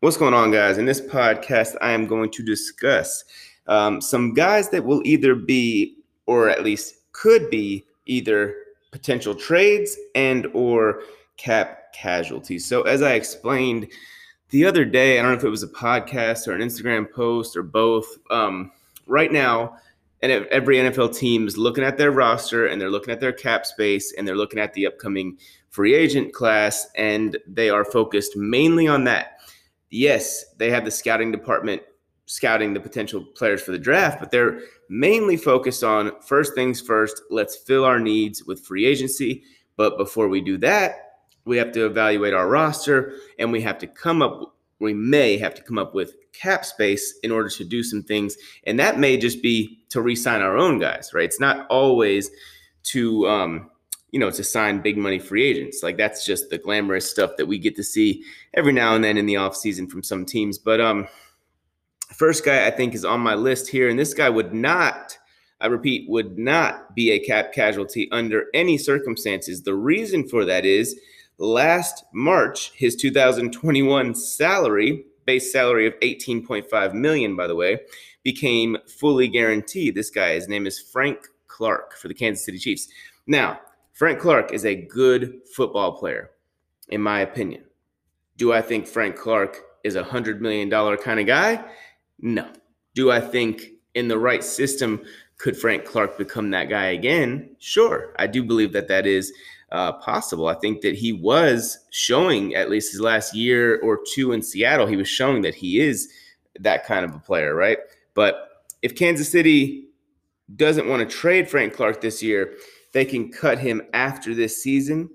What's going on, guys? In this podcast, I am going to discuss um, some guys that will either be, or at least could be, either potential trades and or cap casualties. So, as I explained the other day, I don't know if it was a podcast or an Instagram post or both. Um, right now, and every NFL team is looking at their roster and they're looking at their cap space and they're looking at the upcoming free agent class, and they are focused mainly on that yes, they have the scouting department scouting the potential players for the draft, but they're mainly focused on first things first, let's fill our needs with free agency. But before we do that, we have to evaluate our roster and we have to come up, we may have to come up with cap space in order to do some things. And that may just be to re sign our own guys, right? It's not always to, um, you know, to sign big money free agents. Like that's just the glamorous stuff that we get to see every now and then in the offseason from some teams. But um first guy I think is on my list here, and this guy would not, I repeat, would not be a cap casualty under any circumstances. The reason for that is last March, his 2021 salary, base salary of 18.5 million, by the way, became fully guaranteed. This guy, his name is Frank Clark for the Kansas City Chiefs. Now, Frank Clark is a good football player, in my opinion. Do I think Frank Clark is a $100 million kind of guy? No. Do I think in the right system could Frank Clark become that guy again? Sure. I do believe that that is uh, possible. I think that he was showing, at least his last year or two in Seattle, he was showing that he is that kind of a player, right? But if Kansas City doesn't want to trade Frank Clark this year, they can cut him after this season,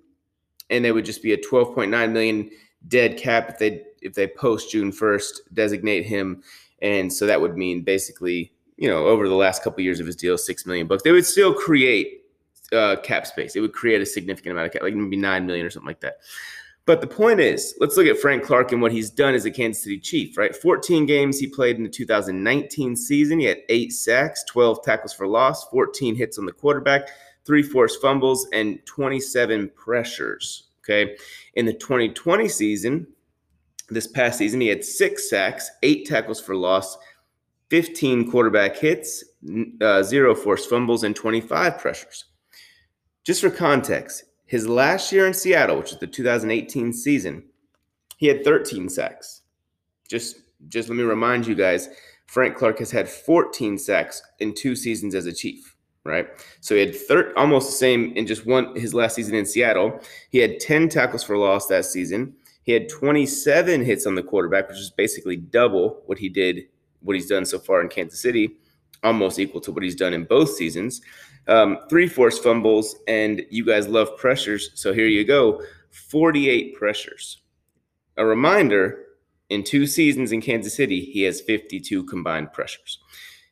and they would just be a 12.9 million dead cap if they if they post June 1st designate him, and so that would mean basically you know over the last couple of years of his deal, six million bucks. They would still create uh, cap space. It would create a significant amount of cap, like maybe nine million or something like that. But the point is, let's look at Frank Clark and what he's done as a Kansas City Chief, right? 14 games he played in the 2019 season. He had eight sacks, 12 tackles for loss, 14 hits on the quarterback, three forced fumbles, and 27 pressures. Okay. In the 2020 season, this past season, he had six sacks, eight tackles for loss, 15 quarterback hits, uh, zero forced fumbles, and 25 pressures. Just for context, his last year in Seattle, which is the 2018 season, he had 13 sacks. Just, just let me remind you guys, Frank Clark has had 14 sacks in two seasons as a Chief right? So he had thir- almost the same in just one his last season in Seattle. He had 10 tackles for loss that season. He had 27 hits on the quarterback, which is basically double what he did, what he's done so far in Kansas City, almost equal to what he's done in both seasons. Um, three forced fumbles, and you guys love pressures. So here you go 48 pressures. A reminder in two seasons in Kansas City, he has 52 combined pressures.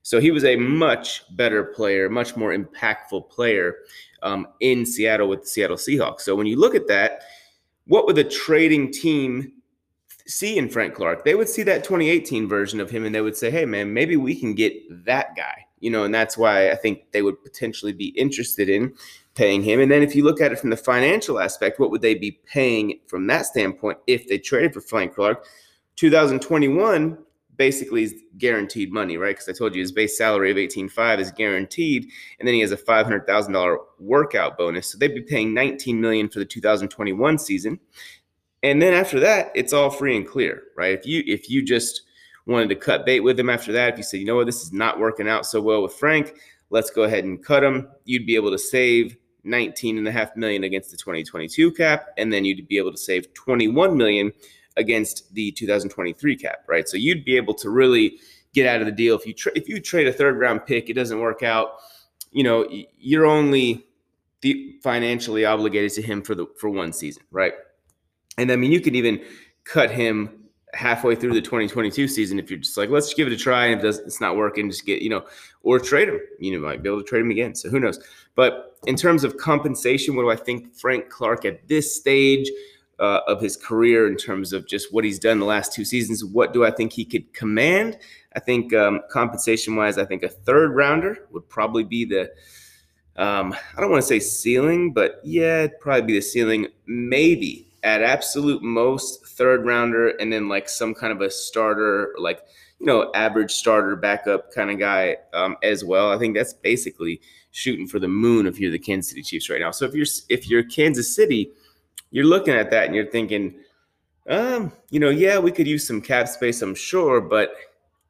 So he was a much better player, much more impactful player um, in Seattle with the Seattle Seahawks. So when you look at that, what would the trading team see in Frank Clark? They would see that 2018 version of him and they would say, hey, man, maybe we can get that guy. You know, and that's why I think they would potentially be interested in paying him. And then if you look at it from the financial aspect, what would they be paying from that standpoint if they traded for Frank Clark? 2021, basically is guaranteed money, right? Because I told you his base salary of 18.5 is guaranteed, and then he has a $500,000 workout bonus. So they'd be paying 19 million for the 2021 season. And then after that, it's all free and clear, right? If you if you just wanted to cut bait with him after that, if you said, you know what, this is not working out so well with Frank, let's go ahead and cut him, you'd be able to save 19 and a half million against the 2022 cap, and then you'd be able to save 21 million against the 2023 cap, right? So you'd be able to really get out of the deal if you tra- if you trade a third round pick, it doesn't work out. You know, you're only the financially obligated to him for the for one season, right? And I mean, you could even cut him halfway through the 2022 season if you're just like, let's give it a try, and if it's not working, just get you know, or trade him. You know, might be able to trade him again. So who knows? But in terms of compensation, what do I think Frank Clark at this stage? Uh, of his career in terms of just what he's done the last two seasons. What do I think he could command? I think um, compensation wise, I think a third rounder would probably be the, um, I don't want to say ceiling, but yeah, it'd probably be the ceiling. Maybe, at absolute most third rounder, and then like some kind of a starter, like you know, average starter backup kind of guy um, as well. I think that's basically shooting for the moon if you're the Kansas City Chiefs right now. So if you're if you're Kansas City, you're looking at that and you're thinking, um, you know, yeah, we could use some cap space, I'm sure, but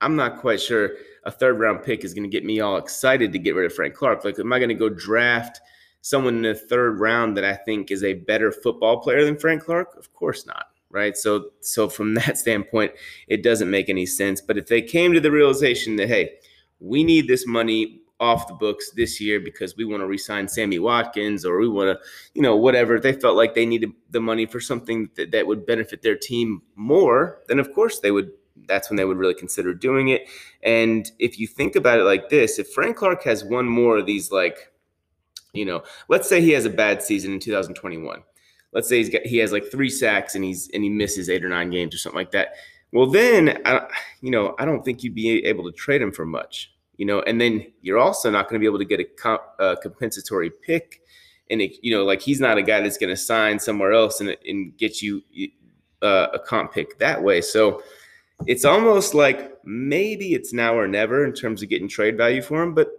I'm not quite sure a third round pick is going to get me all excited to get rid of Frank Clark. Like, am I going to go draft someone in the third round that I think is a better football player than Frank Clark? Of course not. Right. So, so from that standpoint, it doesn't make any sense. But if they came to the realization that, hey, we need this money off the books this year because we want to resign Sammy Watkins or we want to, you know, whatever. They felt like they needed the money for something that, that would benefit their team more, then of course they would that's when they would really consider doing it. And if you think about it like this, if Frank Clark has one more of these, like, you know, let's say he has a bad season in 2021. Let's say he's got he has like three sacks and he's and he misses eight or nine games or something like that. Well, then, I, you know, I don't think you'd be able to trade him for much, you know. And then you're also not going to be able to get a, comp, a compensatory pick, and it, you know, like he's not a guy that's going to sign somewhere else and and get you uh, a comp pick that way. So it's almost like maybe it's now or never in terms of getting trade value for him, but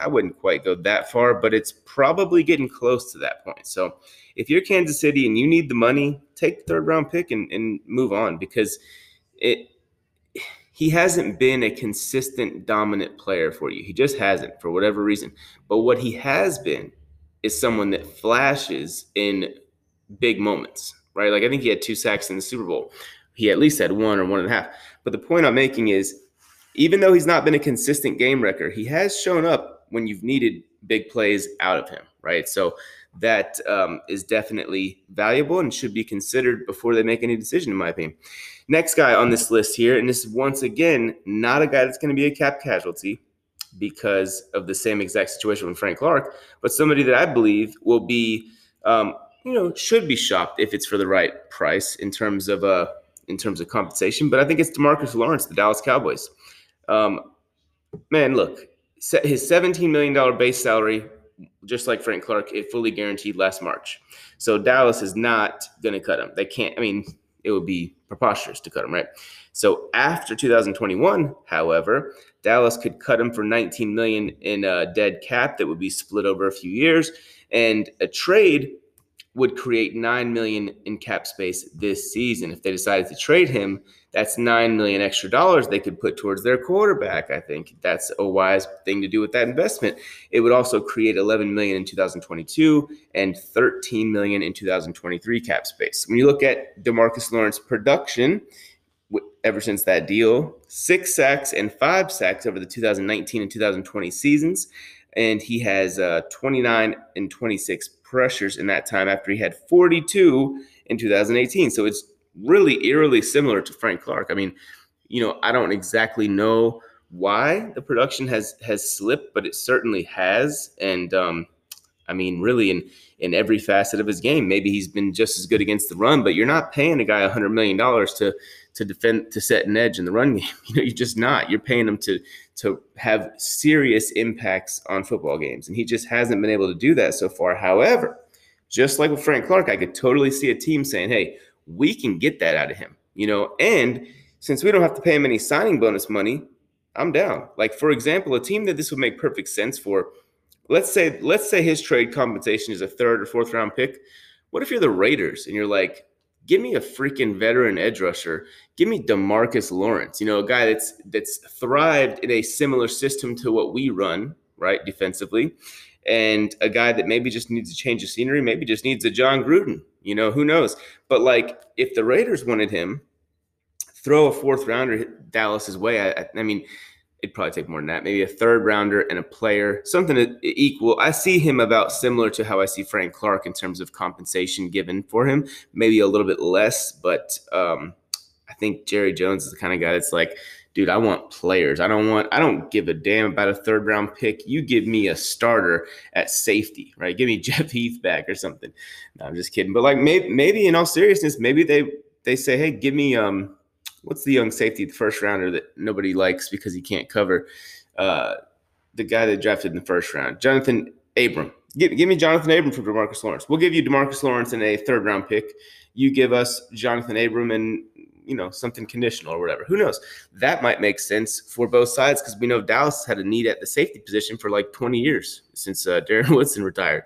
I wouldn't quite go that far, but it's probably getting close to that point. So if you're Kansas City and you need the money, take the third round pick and, and move on because it he hasn't been a consistent dominant player for you. He just hasn't for whatever reason. But what he has been is someone that flashes in big moments, right? Like I think he had two sacks in the Super Bowl he at least had one or one and a half. But the point I'm making is, even though he's not been a consistent game wrecker, he has shown up when you've needed big plays out of him, right? So that um, is definitely valuable and should be considered before they make any decision, in my opinion. Next guy on this list here, and this is once again not a guy that's going to be a cap casualty because of the same exact situation with Frank Clark, but somebody that I believe will be, um, you know, should be shopped if it's for the right price in terms of uh, in terms of compensation, but I think it's Demarcus Lawrence, the Dallas Cowboys. Um, man, look, his $17 million base salary, just like Frank Clark, it fully guaranteed last March. So Dallas is not going to cut him. They can't, I mean, it would be preposterous to cut him, right? So after 2021, however, Dallas could cut him for 19 million in a dead cap that would be split over a few years, and a trade would create 9 million in cap space this season. If they decided to trade him that's 9 million extra dollars they could put towards their quarterback. I think that's a wise thing to do with that investment. It would also create 11 million in 2022 and 13 million in 2023 cap space. When you look at demarcus lawrence production ever since that deal six sacks and five sacks over the 2019 and 2020 seasons and he has uh, 29 and 26 pressures in that time after he had 42 in 2018. So it's really eerily similar to Frank Clark. I mean, you know, I don't exactly know why the production has has slipped, but it certainly has. And um, I mean, really in in every facet of his game, maybe he's been just as good against the run, but you're not paying a guy hundred million dollars to to defend to set an edge in the run game. You know, you're just not. You're paying him to to have serious impacts on football games. And he just hasn't been able to do that so far. However, just like with Frank Clark, I could totally see a team saying, hey, we can get that out of him, you know, and since we don't have to pay him any signing bonus money, I'm down. Like, for example, a team that this would make perfect sense for, let's say, let's say his trade compensation is a third or fourth round pick. What if you're the Raiders and you're like, give me a freaking veteran edge rusher. Give me Demarcus Lawrence, you know, a guy that's that's thrived in a similar system to what we run, right, defensively, and a guy that maybe just needs a change of scenery, maybe just needs a Jon Gruden, you know, who knows? But like, if the Raiders wanted him, throw a fourth rounder Dallas's way. I, I mean, it'd probably take more than that. Maybe a third rounder and a player, something equal. I see him about similar to how I see Frank Clark in terms of compensation given for him. Maybe a little bit less, but um, I think Jerry Jones is the kind of guy that's like, dude, I want players. I don't want. I don't give a damn about a third round pick. You give me a starter at safety, right? Give me Jeff Heath back or something. No, I'm just kidding. But like maybe, maybe in all seriousness, maybe they they say, hey, give me um what's the young safety, the first rounder that nobody likes because he can't cover? Uh, the guy that drafted in the first round, Johnathan Abram. Give, give me Johnathan Abram for Demarcus Lawrence. We'll give you Demarcus Lawrence and a third round pick. you give us Johnathan Abram and you know something conditional or whatever. Who knows? That might make sense for both sides because we know Dallas had a need at the safety position for like 20 years since uh, Darren Woodson retired.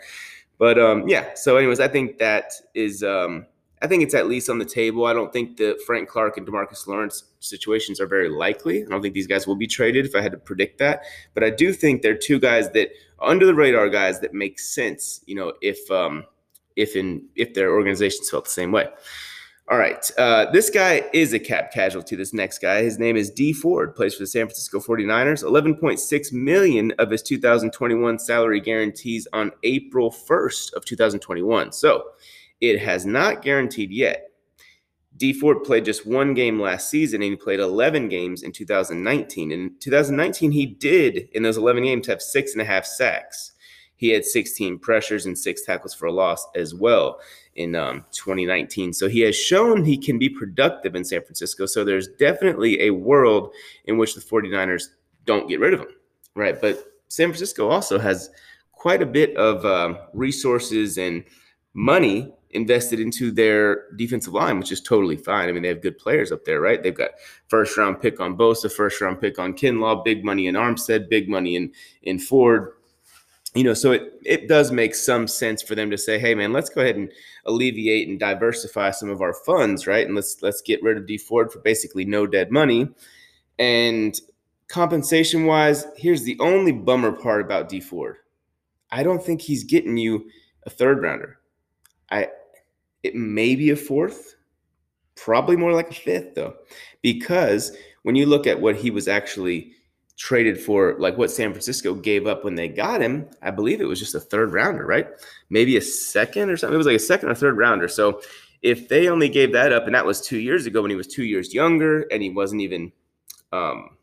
But um, yeah. So, anyways, I think that is. Um, I think it's at least on the table. I don't think the Frank Clark and Demarcus Lawrence situations are very likely. I don't think these guys will be traded if I had to predict that. But I do think they're two guys that under the radar guys that make sense, you know, if um if in if their organizations felt the same way. All right. Uh, this guy is a cap casualty. This next guy, his name is Dee Ford, plays for the San Francisco 49ers. 11.6 million of his 2021 salary guarantees on April 1st of 2021. So it has not guaranteed yet. Dee Ford played just one game last season and he played 11 games in 2019. In 2019, he did, in those 11 games, have six and a half sacks. He had 16 pressures and six tackles for a loss as well in um, 2019. So he has shown he can be productive in San Francisco. So there's definitely a world in which the 49ers don't get rid of him, right? But San Francisco also has quite a bit of um, resources and money invested into their defensive line, which is totally fine. I mean, they have good players up there, right? They've got first round pick on Bosa, first round pick on Kinlaw, big money in Armstead, big money in in Ford. You know, so it it does make some sense for them to say, hey man, let's go ahead and alleviate and diversify some of our funds, right? And let's let's get rid of Dee Ford for basically no dead money. And compensation wise, here's the only bummer part about Dee Ford. I don't think he's getting you a third rounder. I it may be a fourth, probably more like a fifth, though, because when you look at what he was actually traded for, like what San Francisco gave up when they got him, I believe it was just a third rounder, right? Maybe a second or something. It was like a second or third rounder. So if they only gave that up, and that was two years ago when he was two years younger and he wasn't even um,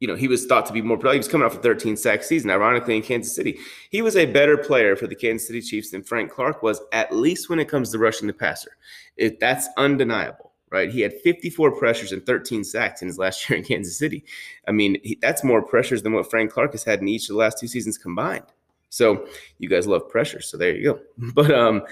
you know, he was thought to be more productive. He was coming off a 13 sack season, ironically, in Kansas City. He was a better player for the Kansas City Chiefs than Frank Clark was, at least when it comes to rushing the passer. It, that's undeniable, right? He had 54 pressures and 13 sacks in his last year in Kansas City. I mean, he, that's more pressures than what Frank Clark has had in each of the last two seasons combined. So you guys love pressure. So there you go. But um,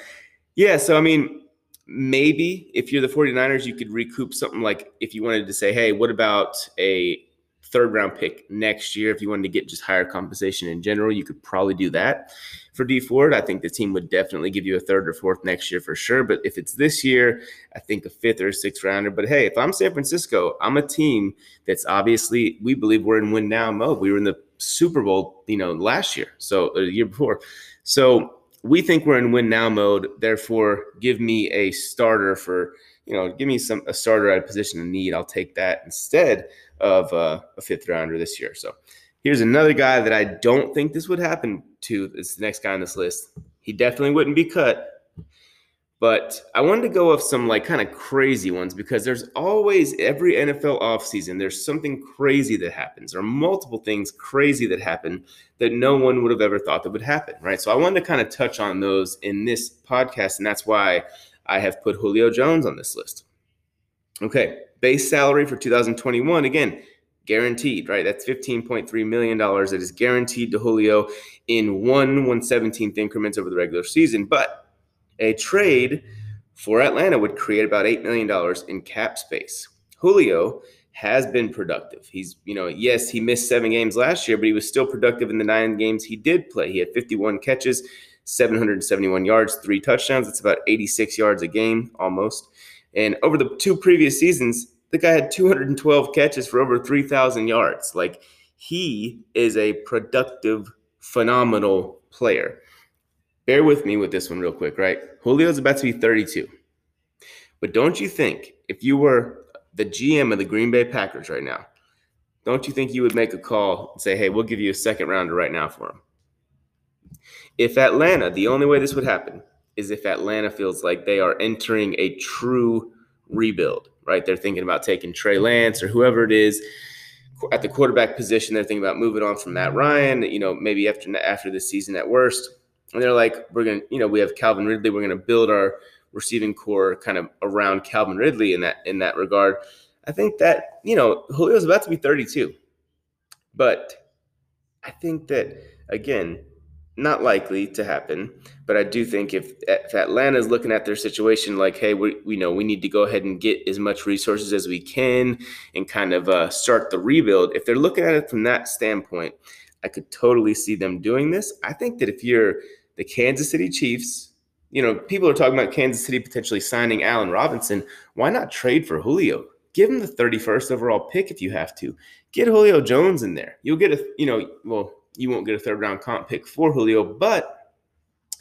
yeah, so I mean, maybe if you're the 49ers, you could recoup something like if you wanted to say, hey, what about a third round pick next year. If you wanted to get just higher compensation in general, you could probably do that for Dee Ford. I think the team would definitely give you a third or fourth next year for sure. But if it's this year, I think a fifth or a sixth rounder. But hey, if I'm San Francisco, I'm a team that's obviously we believe we're in win now mode. We were in the Super Bowl, you know, last year, so a year before. So we think we're in win now mode. Therefore, give me a starter for you know, give me some a starter at a position of need. I'll take that instead of uh, a fifth rounder this year. So here's another guy that I don't think this would happen to. It's the next guy on this list. He definitely wouldn't be cut. But I wanted to go with some like kind of crazy ones because there's always every NFL offseason, there's something crazy that happens or multiple things crazy that happen that no one would have ever thought that would happen. Right. So I wanted to kind of touch on those in this podcast. And that's why I have put Julio Jones on this list. Okay, base salary for 2021, again, guaranteed, right? That's $15.3 million that is guaranteed to Julio in one 117th increments over the regular season. But a trade for Atlanta would create about $8 million in cap space. Julio has been productive. He's, you know, yes, he missed seven games last year, but he was still productive in the nine games he did play. He had 51 catches, 771 yards, three touchdowns. That's about 86 yards a game almost. And over the two previous seasons, the guy had 212 catches for over 3,000 yards. Like he is a productive, phenomenal player. Bear with me with this one real quick, right? Julio's about to be 32. But don't you think if you were the GM of the Green Bay Packers right now, don't you think you would make a call and say, hey, we'll give you a second rounder right now for him? If Atlanta, the only way this would happen is if Atlanta feels like they are entering a true rebuild, right? They're thinking about taking Trey Lance or whoever it is at the quarterback position. They're thinking about moving on from Matt Ryan, you know, maybe after after this season at worst. And they're like, we're gonna, you know, we have Calvin Ridley. We're gonna build our receiving corps kind of around Calvin Ridley in that in that regard. I think that you know Julio's about to be 32, but I think that again not likely to happen. But I do think if, if Atlanta is looking at their situation like, hey, we, we know we need to go ahead and get as much resources as we can and kind of uh, start the rebuild, if they're looking at it from that standpoint, I could totally see them doing this. I think that if you're the Kansas City Chiefs, you know, people are talking about Kansas City potentially signing Allen Robinson. Why not trade for Julio? Give him the 31st overall pick if you have to. Get Julio Jones in there. You'll get a, you know, well, you won't get a third round comp pick for Julio, but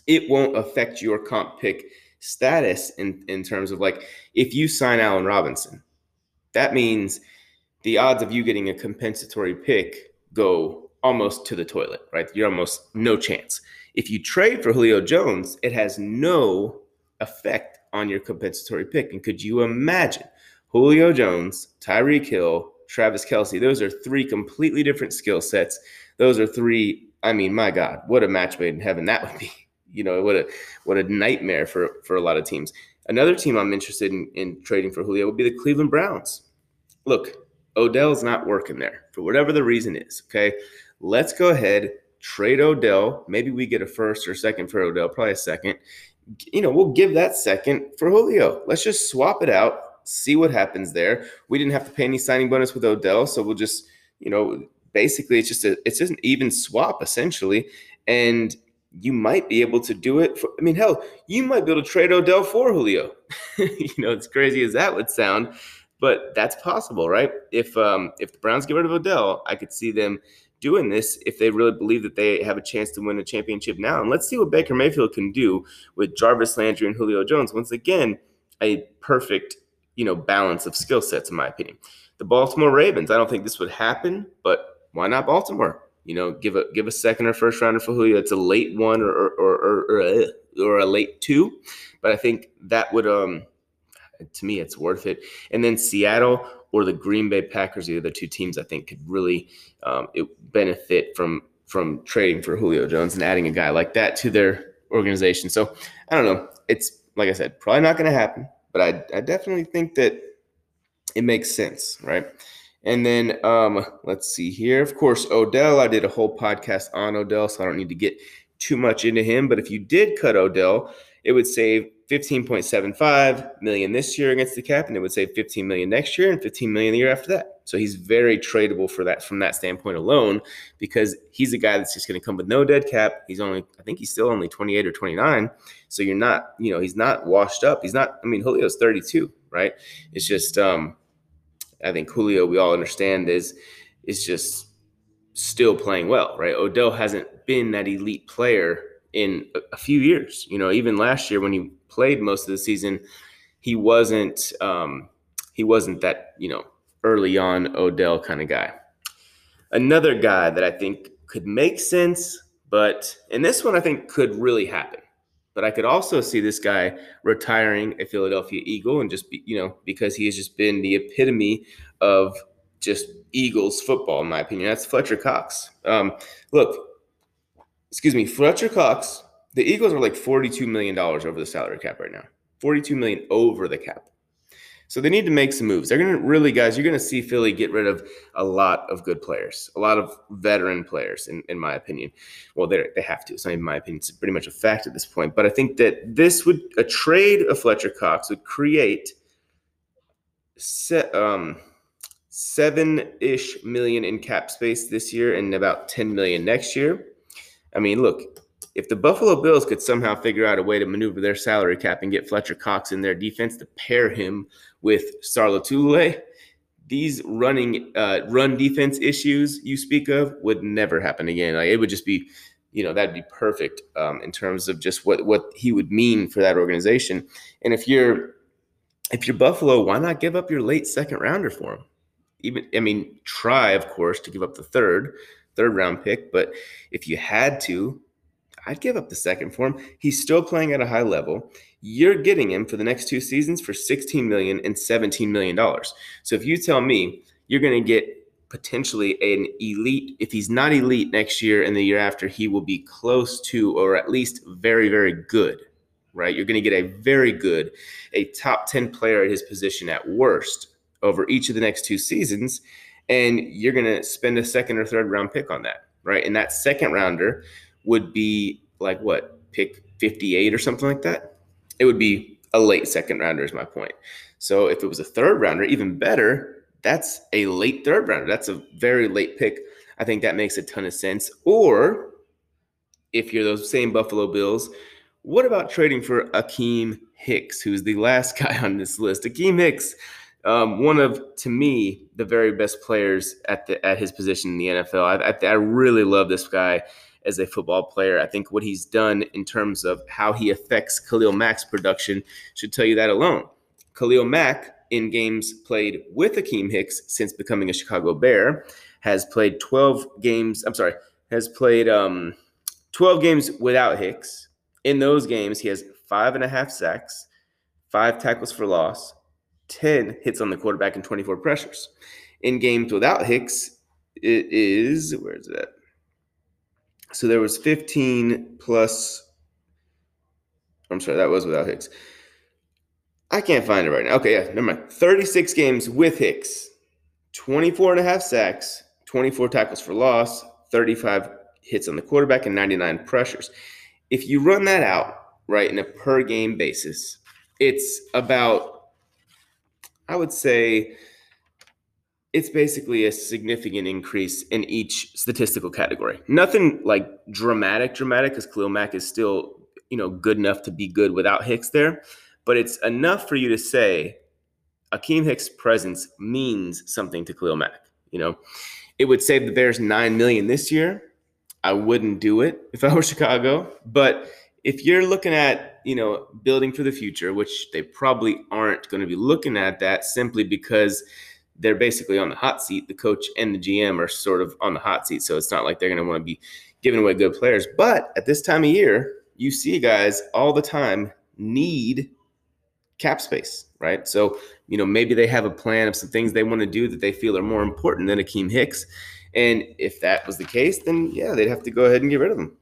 it won't affect your comp pick status in, in terms of like if you sign Allen Robinson, that means the odds of you getting a compensatory pick go almost to the toilet, right? You're almost no chance. If you trade for Julio Jones, it has no effect on your compensatory pick. And could you imagine Julio Jones, Tyreek Hill, Travis Kelce? Those are three completely different skill sets those are three. I mean, my God, what a match made in heaven that would be. You know, what a what a nightmare for for a lot of teams. Another team I'm interested in, in trading for Julio would be the Cleveland Browns. Look, Odell's not working there for whatever the reason is. Okay, let's go ahead trade Odell. Maybe we get a first or second for Odell, probably a second. You know, we'll give that second for Julio. Let's just swap it out, see what happens there. We didn't have to pay any signing bonus with Odell, so we'll just, you know, basically it's just a it's just an even swap essentially, and you might be able to do it. For, I mean, hell, you might be able to trade Odell for Julio. you know, as crazy as that would sound, but that's possible, right? If um if the Browns get rid of Odell, I could see them doing this if they really believe that they have a chance to win a championship now. And let's see what Baker Mayfield can do with Jarvis Landry and Julio Jones. Once again, a perfect, you know, balance of skill sets, in my opinion. The Baltimore Ravens, I don't think this would happen, but why not Baltimore? You know, give a give a second or first rounder for Julio. It's a late one or or or, or, a, or a late two, but I think that would um to me it's worth it. And then Seattle or the Green Bay Packers, the other two teams I think could really um, it benefit from from trading for Julio Jones and adding a guy like that to their organization. So I don't know. It's like I said, probably not going to happen, but I I definitely think that it makes sense, right? And then um, let's see here. Of course, Odell. I did a whole podcast on Odell, so I don't need to get too much into him. But if you did cut Odell, it would save 15.75 million this year against the cap, and it would save 15 million next year and 15 million the year after that. So he's very tradable for that from that standpoint alone, because he's a guy that's just going to come with no dead cap. He's only, I think he's still only 28 or 29. So you're not, you know, he's not washed up. He's not. I mean, Julio's 32, right? It's just um, I think Julio, we all understand, is is just still playing well, right? Odell hasn't been that elite player in a, few years. You know, even last year when he played most of the season, he wasn't um, he wasn't that you know early on Odell kind of guy. Another guy that I think could make sense, but and this one I think could really happen. But I could also see this guy retiring a Philadelphia Eagle and just be, you know, because he has just been the epitome of just Eagles football, in my opinion. That's Fletcher Cox. Um, look, excuse me, Fletcher Cox, the Eagles are like $42 million over the salary cap right now. 42 million over the cap. So they need to make some moves. They're going to really, guys, you're going to see Philly get rid of a lot of good players, a lot of veteran players, in, in my opinion. Well, they they have to. Not even my opinion. It's pretty much a fact at this point. But I think that this would, a trade of Fletcher Cox would create set, um, seven ish million in cap space this year and about 10 million next year. I mean, look, if the Buffalo Bills could somehow figure out a way to maneuver their salary cap and get Fletcher Cox in their defense to pair him with Star Lotulelei, these running uh, run defense issues you speak of would never happen again. Like it would just be, you know, that'd be perfect um, in terms of just what what he would mean for that organization. And if you're if you're Buffalo, why not give up your late second rounder for him? Even I mean, try of course to give up the third third round pick, but if you had to, I'd give up the second for him. He's still playing at a high level. You're getting him for the next two seasons for 16 million and 17 million dollars. So if you tell me you're going to get potentially an elite, if he's not elite next year and the year after, he will be close to or at least very, very good. Right? You're going to get a very good, a top 10 player at his position at worst over each of the next two seasons. And you're going to spend a second or third round pick on that. Right. And that second rounder would be like what pick 58 or something like that. It would be a late second rounder, is my point. So if it was a third rounder, even better. That's a late third rounder. That's a very late pick. I think that makes a ton of sense. Or if you're those same Buffalo Bills, what about trading for Akiem Hicks, who's the last guy on this list? Akiem Hicks, um, one of to me the very best players at the at his position in the NFL. I, I, I really love this guy as a football player. I think what he's done in terms of how he affects Khalil Mack's production should tell you that alone. Khalil Mack in games played with Akiem Hicks since becoming a Chicago Bear has played 12 games. I'm sorry, has played um, 12 games without Hicks. In those games, he has five and a half sacks, five tackles for loss, 10 hits on the quarterback, and 24 pressures. In games without Hicks, it is where is it at? So there was 15 plus. I'm sorry, that was without Hicks. I can't find it right now. Okay, yeah, never mind. 36 games with Hicks, 24 and a half sacks, 24 tackles for loss, 35 hits on the quarterback, and 99 pressures. If you run that out, right, in a per game basis, it's about, I would say, it's basically a significant increase in each statistical category. Nothing like dramatic, dramatic, because Khalil Mack is still, you know, good enough to be good without Hicks there. But it's enough for you to say Akiem Hicks' presence means something to Khalil Mack. You know, it would save the Bears nine million this year. I wouldn't do it if I were Chicago. But if you're looking at, you know, building for the future, which they probably aren't going to be looking at that simply because they're basically on the hot seat. The coach and the GM are sort of on the hot seat. So it's not like they're going to want to be giving away good players. But at this time of year, you see guys all the time need cap space, right? So, you know, maybe they have a plan of some things they want to do that they feel are more important than Akiem Hicks. And if that was the case, then yeah, they'd have to go ahead and get rid of him.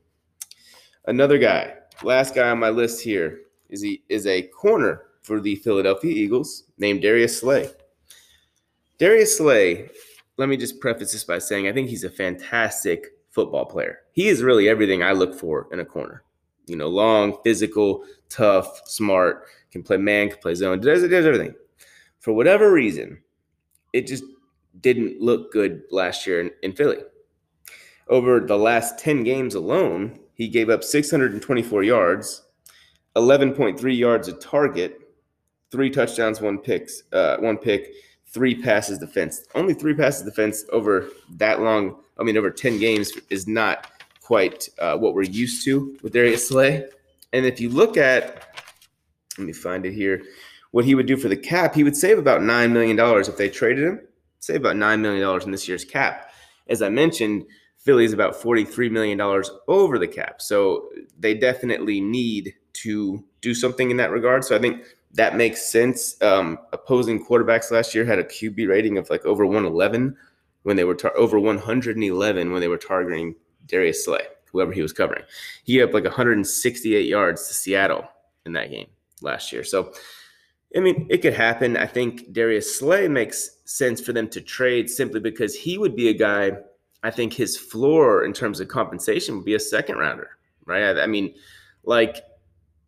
Another guy, last guy on my list here, is he is a corner for the Philadelphia Eagles named Darius Slay. Darius Slay, let me just preface this by saying I think he's a fantastic football player. He is really everything I look for in a corner. You know, long, physical, tough, smart, can play man, can play zone, does, does everything. For whatever reason, it just didn't look good last year in, in Philly. Over the last 10 games alone, he gave up 624 yards, 11.3 yards a target, three touchdowns, one picks, uh, one pick, three passes defense. Only three passes defense over that long. I mean, over 10 games is not quite uh, what we're used to with Darius Slay. And if you look at, let me find it here, what he would do for the cap, he would save about $9 million if they traded him save about $9 million in this year's cap. As I mentioned, Philly is about $43 million over the cap. So they definitely need to do something in that regard. So I think that makes sense. Um, opposing quarterbacks last year had a QB rating of like over 111 when they were tar- over 111 when they were targeting Darius Slay, whoever he was covering. He had like 168 yards to Seattle in that game last year. So I mean, it could happen. I think Darius Slay makes sense for them to trade simply because he would be a guy. I think his floor in terms of compensation would be a second rounder, right? I, I mean, like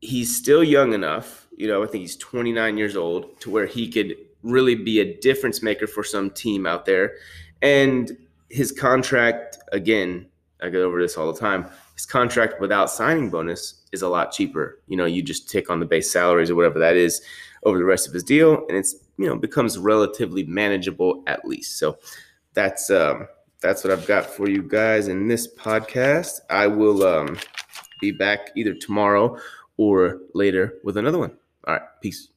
he's still young enough. You know, I think he's 29 years old to where he could really be a difference maker for some team out there. And his contract, again, I go over this all the time. His contract without signing bonus is a lot cheaper. You know, you just tick on the base salaries or whatever that is over the rest of his deal, and it's you know becomes relatively manageable at least. So that's um, that's what I've got for you guys in this podcast. I will um, be back either tomorrow or later with another one. All right, peace.